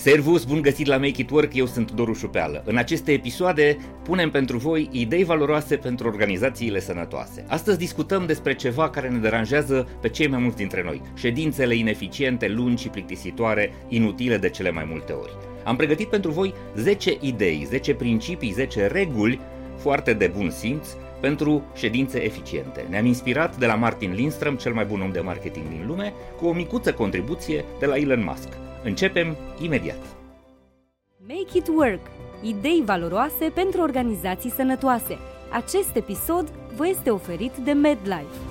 Servus, bun găsit la Make It Work, eu sunt Doru Șupeală. În aceste episoade punem pentru voi idei valoroase pentru organizațiile sănătoase. Astăzi discutăm despre ceva care ne deranjează pe cei mai mulți dintre noi. Ședințele ineficiente, lungi și plictisitoare, inutile de cele mai multe ori. Am pregătit pentru voi 10 idei, 10 principii, 10 reguli foarte de bun simț pentru ședințe eficiente. Ne-am inspirat de la Martin Lindström, cel mai bun om de marketing din lume, cu o micuță contribuție de la Elon Musk. Începem imediat! Make it work! Idei valoroase pentru organizații sănătoase. Acest episod vă este oferit de MedLife.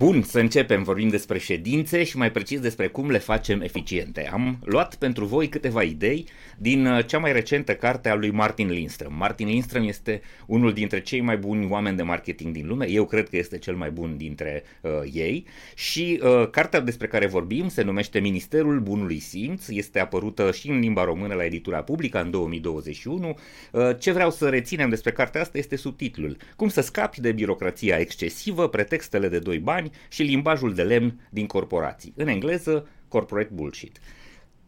Bun, să începem. Vorbim despre ședințe și mai precis despre cum le facem eficiente. Am luat pentru voi câteva idei din uh, cea mai recentă carte a lui Martin Lindström. Martin Lindström este unul dintre cei mai buni oameni de marketing din lume. Eu cred că este cel mai bun dintre uh, ei. Și uh, cartea despre care vorbim se numește Ministerul Bunului Simț. Este apărută și în limba română la editura publică în 2021. Uh, ce vreau să reținem despre cartea asta este subtitlul. Cum să scapi de birocrația excesivă, pretextele de doi bani și limbajul de lemn din corporații. În engleză, corporate bullshit.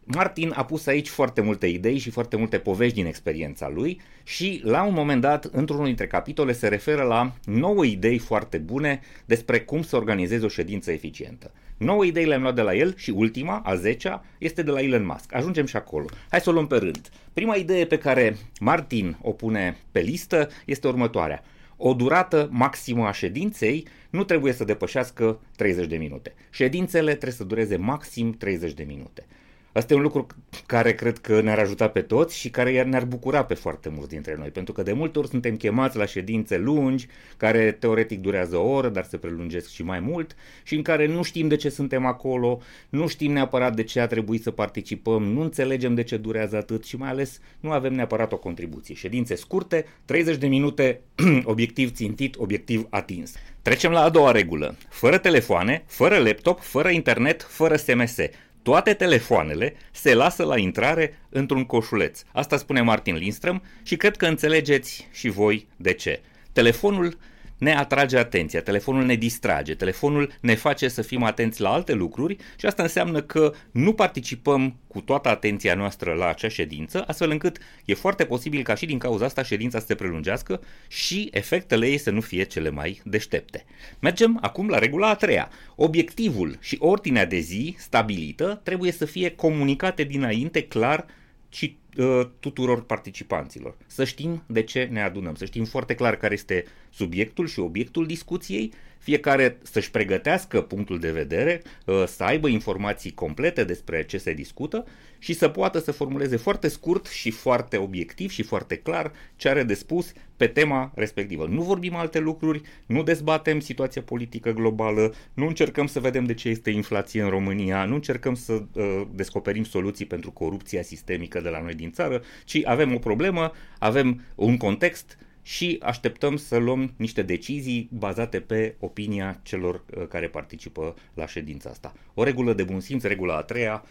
Martin a pus aici foarte multe idei și foarte multe povești din experiența lui și la un moment dat, într-unul dintre capitole, se referă la nouă idei foarte bune despre cum să organizezi o ședință eficientă. Nouă idei le-am luat de la el și ultima, a zecea, este de la Elon Musk. Ajungem și acolo. Hai să o luăm pe rând. Prima idee pe care Martin o pune pe listă este următoarea o durată maximă a ședinței nu trebuie să depășească 30 de minute. Ședințele trebuie să dureze maxim 30 de minute. Asta e un lucru care cred că ne-ar ajuta pe toți și care ne-ar bucura pe foarte mulți dintre noi, pentru că de multe ori suntem chemați la ședințe lungi, care teoretic durează o oră, dar se prelungesc și mai mult, și în care nu știm de ce suntem acolo, nu știm neapărat de ce a trebuit să participăm, nu înțelegem de ce durează atât și mai ales nu avem neapărat o contribuție. Ședințe scurte, 30 de minute, obiectiv țintit, obiectiv atins. Trecem la a doua regulă. Fără telefoane, fără laptop, fără internet, fără SMS toate telefoanele se lasă la intrare într-un coșuleț. Asta spune Martin Lindström și cred că înțelegeți și voi de ce. Telefonul ne atrage atenția, telefonul ne distrage, telefonul ne face să fim atenți la alte lucruri și asta înseamnă că nu participăm cu toată atenția noastră la acea ședință, astfel încât e foarte posibil ca și din cauza asta ședința să se prelungească și efectele ei să nu fie cele mai deștepte. Mergem acum la regula a treia. Obiectivul și ordinea de zi stabilită trebuie să fie comunicate dinainte clar și uh, tuturor participanților. Să știm de ce ne adunăm, să știm foarte clar care este subiectul și obiectul discuției fiecare să-și pregătească punctul de vedere, uh, să aibă informații complete despre ce se discută și să poată să formuleze foarte scurt și foarte obiectiv și foarte clar ce are de spus pe tema respectivă. Nu vorbim alte lucruri, nu dezbatem situația politică globală, nu încercăm să vedem de ce este inflație în România, nu încercăm să uh, descoperim soluții pentru corupția sistemică de la noi din țară, ci avem o problemă, avem un context, și așteptăm să luăm niște decizii bazate pe opinia celor uh, care participă la ședința asta. O regulă de bun simț, regula a treia,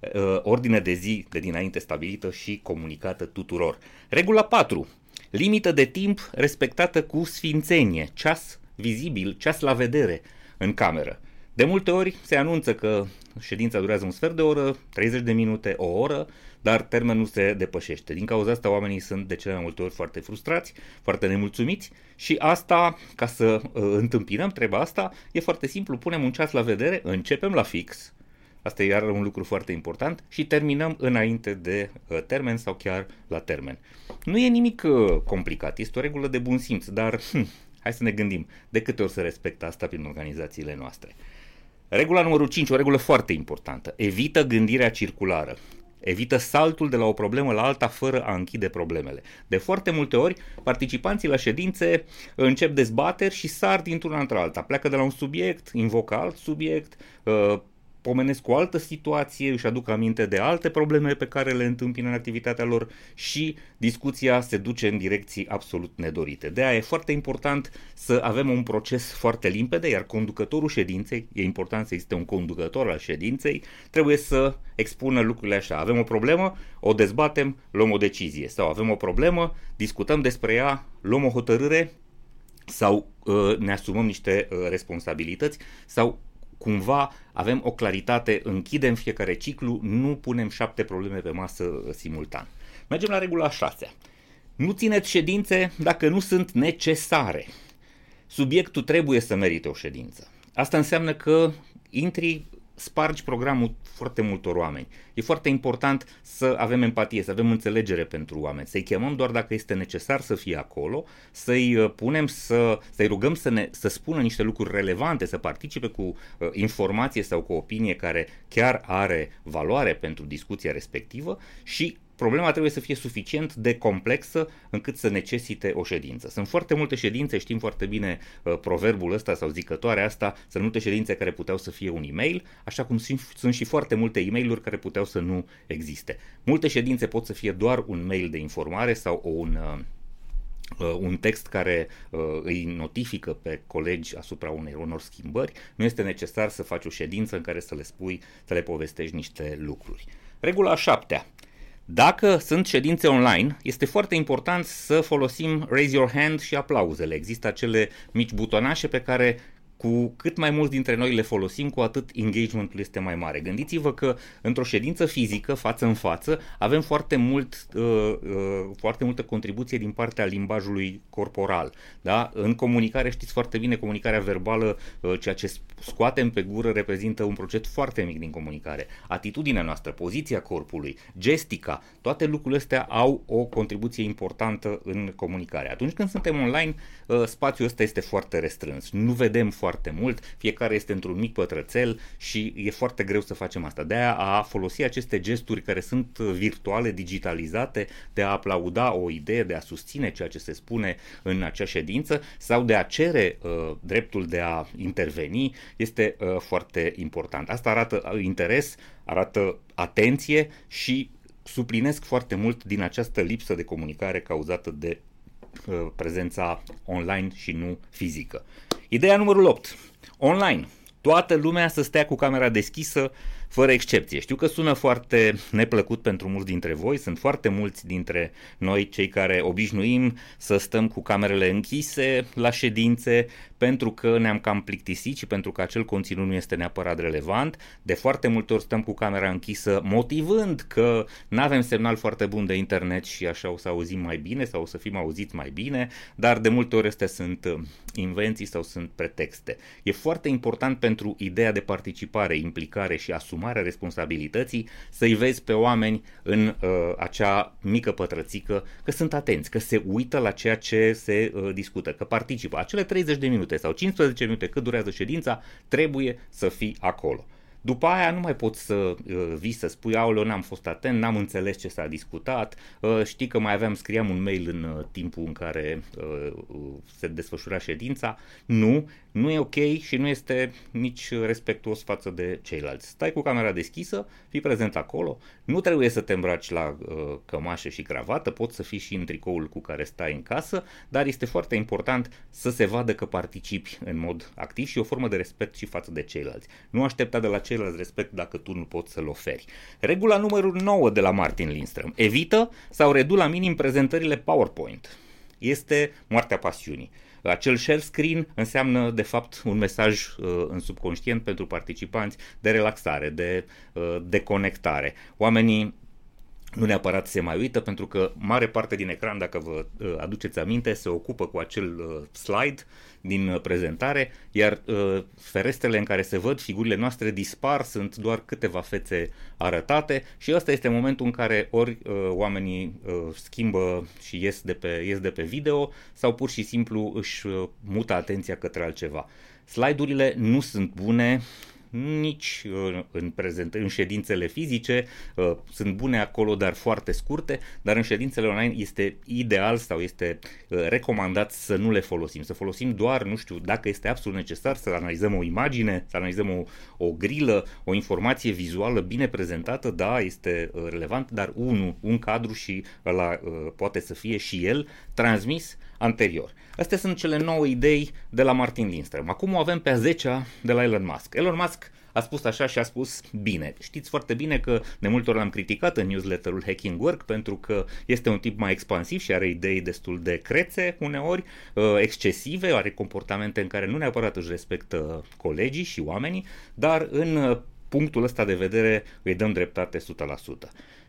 uh, ordine de zi de dinainte stabilită și comunicată tuturor. Regula 4. Limită de timp respectată cu sfințenie, ceas vizibil, ceas la vedere în cameră. De multe ori se anunță că ședința durează un sfert de oră, 30 de minute, o oră, dar termenul se depășește. Din cauza asta oamenii sunt de cele mai multe ori foarte frustrați, foarte nemulțumiți și asta, ca să uh, întâmpinăm treaba asta, e foarte simplu, punem un ceas la vedere, începem la fix, asta e iar un lucru foarte important, și terminăm înainte de uh, termen sau chiar la termen. Nu e nimic uh, complicat, este o regulă de bun simț, dar hm, hai să ne gândim de câte ori se respectă asta prin organizațiile noastre. Regula numărul 5, o regulă foarte importantă. Evită gândirea circulară. Evită saltul de la o problemă la alta fără a închide problemele. De foarte multe ori, participanții la ședințe încep dezbateri și sar dintr-una într-alta. Pleacă de la un subiect, invocă alt subiect, uh, pomenesc o altă situație, își aduc aminte de alte probleme pe care le întâmpină în activitatea lor și discuția se duce în direcții absolut nedorite. De aia e foarte important să avem un proces foarte limpede, iar conducătorul ședinței, e important să existe un conducător al ședinței, trebuie să expună lucrurile așa. Avem o problemă, o dezbatem, luăm o decizie. Sau avem o problemă, discutăm despre ea, luăm o hotărâre sau uh, ne asumăm niște uh, responsabilități sau cumva avem o claritate, închidem fiecare ciclu, nu punem șapte probleme pe masă simultan. Mergem la regula 6. Nu țineți ședințe dacă nu sunt necesare. Subiectul trebuie să merite o ședință. Asta înseamnă că intri spargi programul foarte multor oameni. E foarte important să avem empatie, să avem înțelegere pentru oameni, să-i chemăm doar dacă este necesar să fie acolo, să-i uh, punem să, să-i rugăm să, ne, să spună niște lucruri relevante, să participe cu uh, informație sau cu opinie care chiar are valoare pentru discuția respectivă și problema trebuie să fie suficient de complexă încât să necesite o ședință. Sunt foarte multe ședințe, știm foarte bine uh, proverbul ăsta sau zicătoarea asta, sunt multe ședințe care puteau să fie un e-mail, așa cum sunt, sunt și foarte multe e mail care puteau să nu existe. Multe ședințe pot să fie doar un mail de informare sau un uh, Uh, un text care uh, îi notifică pe colegi asupra unei unor schimbări, nu este necesar să faci o ședință în care să le spui, să le povestești niște lucruri. Regula a șaptea. Dacă sunt ședințe online, este foarte important să folosim raise your hand și aplauzele. Există acele mici butonașe pe care cu cât mai mulți dintre noi le folosim, cu atât engagementul este mai mare. Gândiți-vă că într-o ședință fizică, față în față, avem foarte, mult, uh, uh, foarte multă contribuție din partea limbajului corporal. Da? În comunicare, știți foarte bine, comunicarea verbală, uh, ceea ce scoatem pe gură reprezintă un procent foarte mic din comunicare. Atitudinea noastră, poziția corpului, gestica, toate lucrurile astea au o contribuție importantă în comunicare. Atunci când suntem online, uh, spațiul ăsta este foarte restrâns. Nu vedem foarte foarte mult, fiecare este într-un mic pătrățel și e foarte greu să facem asta. De aia a folosi aceste gesturi care sunt virtuale, digitalizate, de a aplauda o idee, de a susține ceea ce se spune în acea ședință sau de a cere uh, dreptul de a interveni este uh, foarte important. Asta arată uh, interes, arată atenție și suplinesc foarte mult din această lipsă de comunicare cauzată de uh, prezența online și nu fizică. Ideea numărul 8. Online. Toată lumea să stea cu camera deschisă, fără excepție. Știu că sună foarte neplăcut pentru mulți dintre voi, sunt foarte mulți dintre noi cei care obișnuim să stăm cu camerele închise la ședințe pentru că ne-am cam plictisit și pentru că acel conținut nu este neapărat relevant. De foarte multe ori stăm cu camera închisă motivând că nu avem semnal foarte bun de internet și așa o să auzim mai bine sau o să fim auziți mai bine, dar de multe ori astea sunt uh, invenții sau sunt pretexte. E foarte important pentru ideea de participare, implicare și asumarea responsabilității să-i vezi pe oameni în uh, acea mică pătrățică că sunt atenți, că se uită la ceea ce se uh, discută, că participă. Acele 30 de minute minute sau 15 minute cât durează ședința, trebuie să fii acolo. După aia nu mai poți să uh, vii să spui, aoleo, n-am fost atent, n-am înțeles ce s-a discutat, uh, știi că mai aveam, scriam un mail în uh, timpul în care uh, uh, se desfășura ședința. Nu, nu e ok și nu este nici respectuos față de ceilalți. Stai cu camera deschisă, fii prezent acolo, nu trebuie să te îmbraci la uh, cămașă și cravată, poți să fii și în tricoul cu care stai în casă, dar este foarte important să se vadă că participi în mod activ și o formă de respect și față de ceilalți. Nu aștepta de la ceilalți respect dacă tu nu poți să-l oferi. Regula numărul 9 de la Martin Lindström. Evită sau redu la minim prezentările PowerPoint. Este moartea pasiunii. Acel share screen înseamnă, de fapt, un mesaj uh, în subconștient pentru participanți de relaxare, de uh, deconectare. Oamenii nu neapărat se mai uită, pentru că mare parte din ecran, dacă vă uh, aduceți aminte, se ocupă cu acel uh, slide din uh, prezentare, iar uh, ferestrele în care se văd figurile noastre dispar, sunt doar câteva fețe arătate și ăsta este momentul în care ori uh, oamenii uh, schimbă și ies de, pe, ies de pe video sau pur și simplu își uh, mută atenția către altceva. Slide-urile nu sunt bune, nici uh, în, prezent, în ședințele fizice, uh, sunt bune acolo, dar foarte scurte, dar în ședințele online este ideal sau este uh, recomandat să nu le folosim, să folosim doar, nu știu, dacă este absolut necesar să analizăm o imagine, să analizăm o, o grilă, o informație vizuală bine prezentată, da, este relevant, dar unul, un cadru și ăla poate să fie și el transmis anterior. Astea sunt cele 9 idei de la Martin Lindström. Acum o avem pe a 10 de la Elon Musk. Elon Musk a spus așa și a spus bine. Știți foarte bine că de multe ori l-am criticat în newsletterul Hacking Work pentru că este un tip mai expansiv și are idei destul de crețe uneori, uh, excesive, are comportamente în care nu neapărat își respectă colegii și oamenii, dar în uh, punctul ăsta de vedere îi dăm dreptate 100%.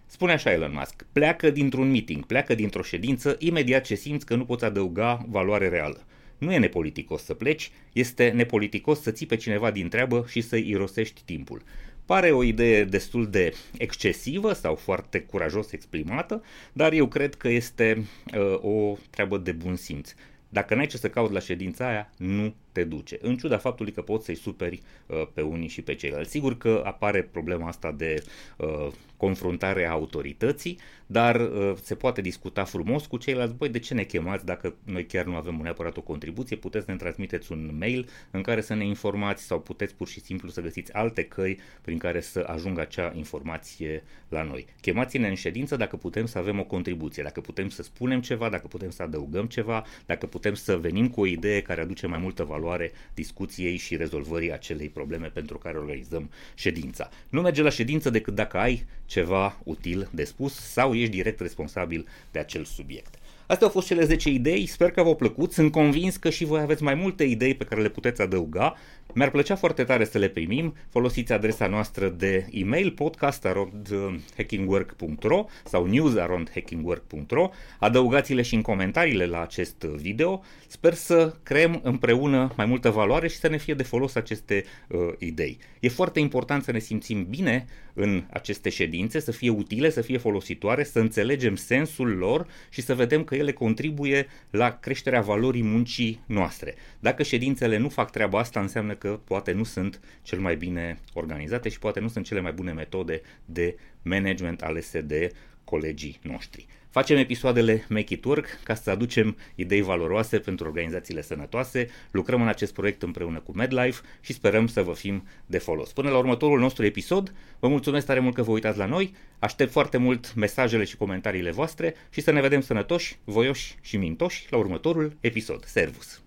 Spune așa Elon Musk, pleacă dintr-un meeting, pleacă dintr-o ședință imediat ce simți că nu poți adăuga valoare reală. Nu e nepoliticos să pleci, este nepoliticos să ții pe cineva din treabă și să-i irosești timpul. Pare o idee destul de excesivă sau foarte curajos exprimată, dar eu cred că este uh, o treabă de bun simț. Dacă n-ai ce să cauți la ședința aia, nu te duce, în ciuda faptului că poți să-i superi uh, pe unii și pe ceilalți. Sigur că apare problema asta de uh, confruntare a autorității, dar uh, se poate discuta frumos cu ceilalți, băi, de ce ne chemați dacă noi chiar nu avem neapărat o contribuție, puteți să ne transmiteți un mail în care să ne informați sau puteți pur și simplu să găsiți alte căi prin care să ajungă acea informație la noi. Chemați-ne în ședință dacă putem să avem o contribuție, dacă putem să spunem ceva, dacă putem să adăugăm ceva, dacă putem să venim cu o idee care aduce mai multă valoare valoare discuției și rezolvării acelei probleme pentru care organizăm ședința. Nu merge la ședință decât dacă ai ceva util de spus sau ești direct responsabil de acel subiect. Astea au fost cele 10 idei, sper că v-au plăcut, sunt convins că și voi aveți mai multe idei pe care le puteți adăuga. Mi-ar plăcea foarte tare să le primim, folosiți adresa noastră de e-mail podcast.hackingwork.ro sau news.hackingwork.ro Adăugați-le și în comentariile la acest video. Sper să creăm împreună mai multă valoare și să ne fie de folos aceste uh, idei. E foarte important să ne simțim bine în aceste ședințe, să fie utile, să fie folositoare, să înțelegem sensul lor și să vedem că ele contribuie la creșterea valorii muncii noastre. Dacă ședințele nu fac treaba asta, înseamnă că poate nu sunt cel mai bine organizate și poate nu sunt cele mai bune metode de management alese de colegii noștri. Facem episoadele Make It Work ca să aducem idei valoroase pentru organizațiile sănătoase, lucrăm în acest proiect împreună cu MedLife și sperăm să vă fim de folos. Până la următorul nostru episod, vă mulțumesc tare mult că vă uitați la noi, aștept foarte mult mesajele și comentariile voastre și să ne vedem sănătoși, voioși și mintoși la următorul episod. Servus!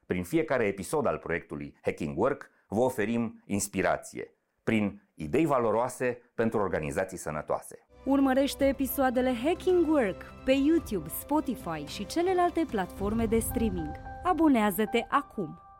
prin fiecare episod al proiectului Hacking Work, vă oferim inspirație, prin idei valoroase pentru organizații sănătoase. Urmărește episoadele Hacking Work pe YouTube, Spotify și celelalte platforme de streaming. Abonează-te acum!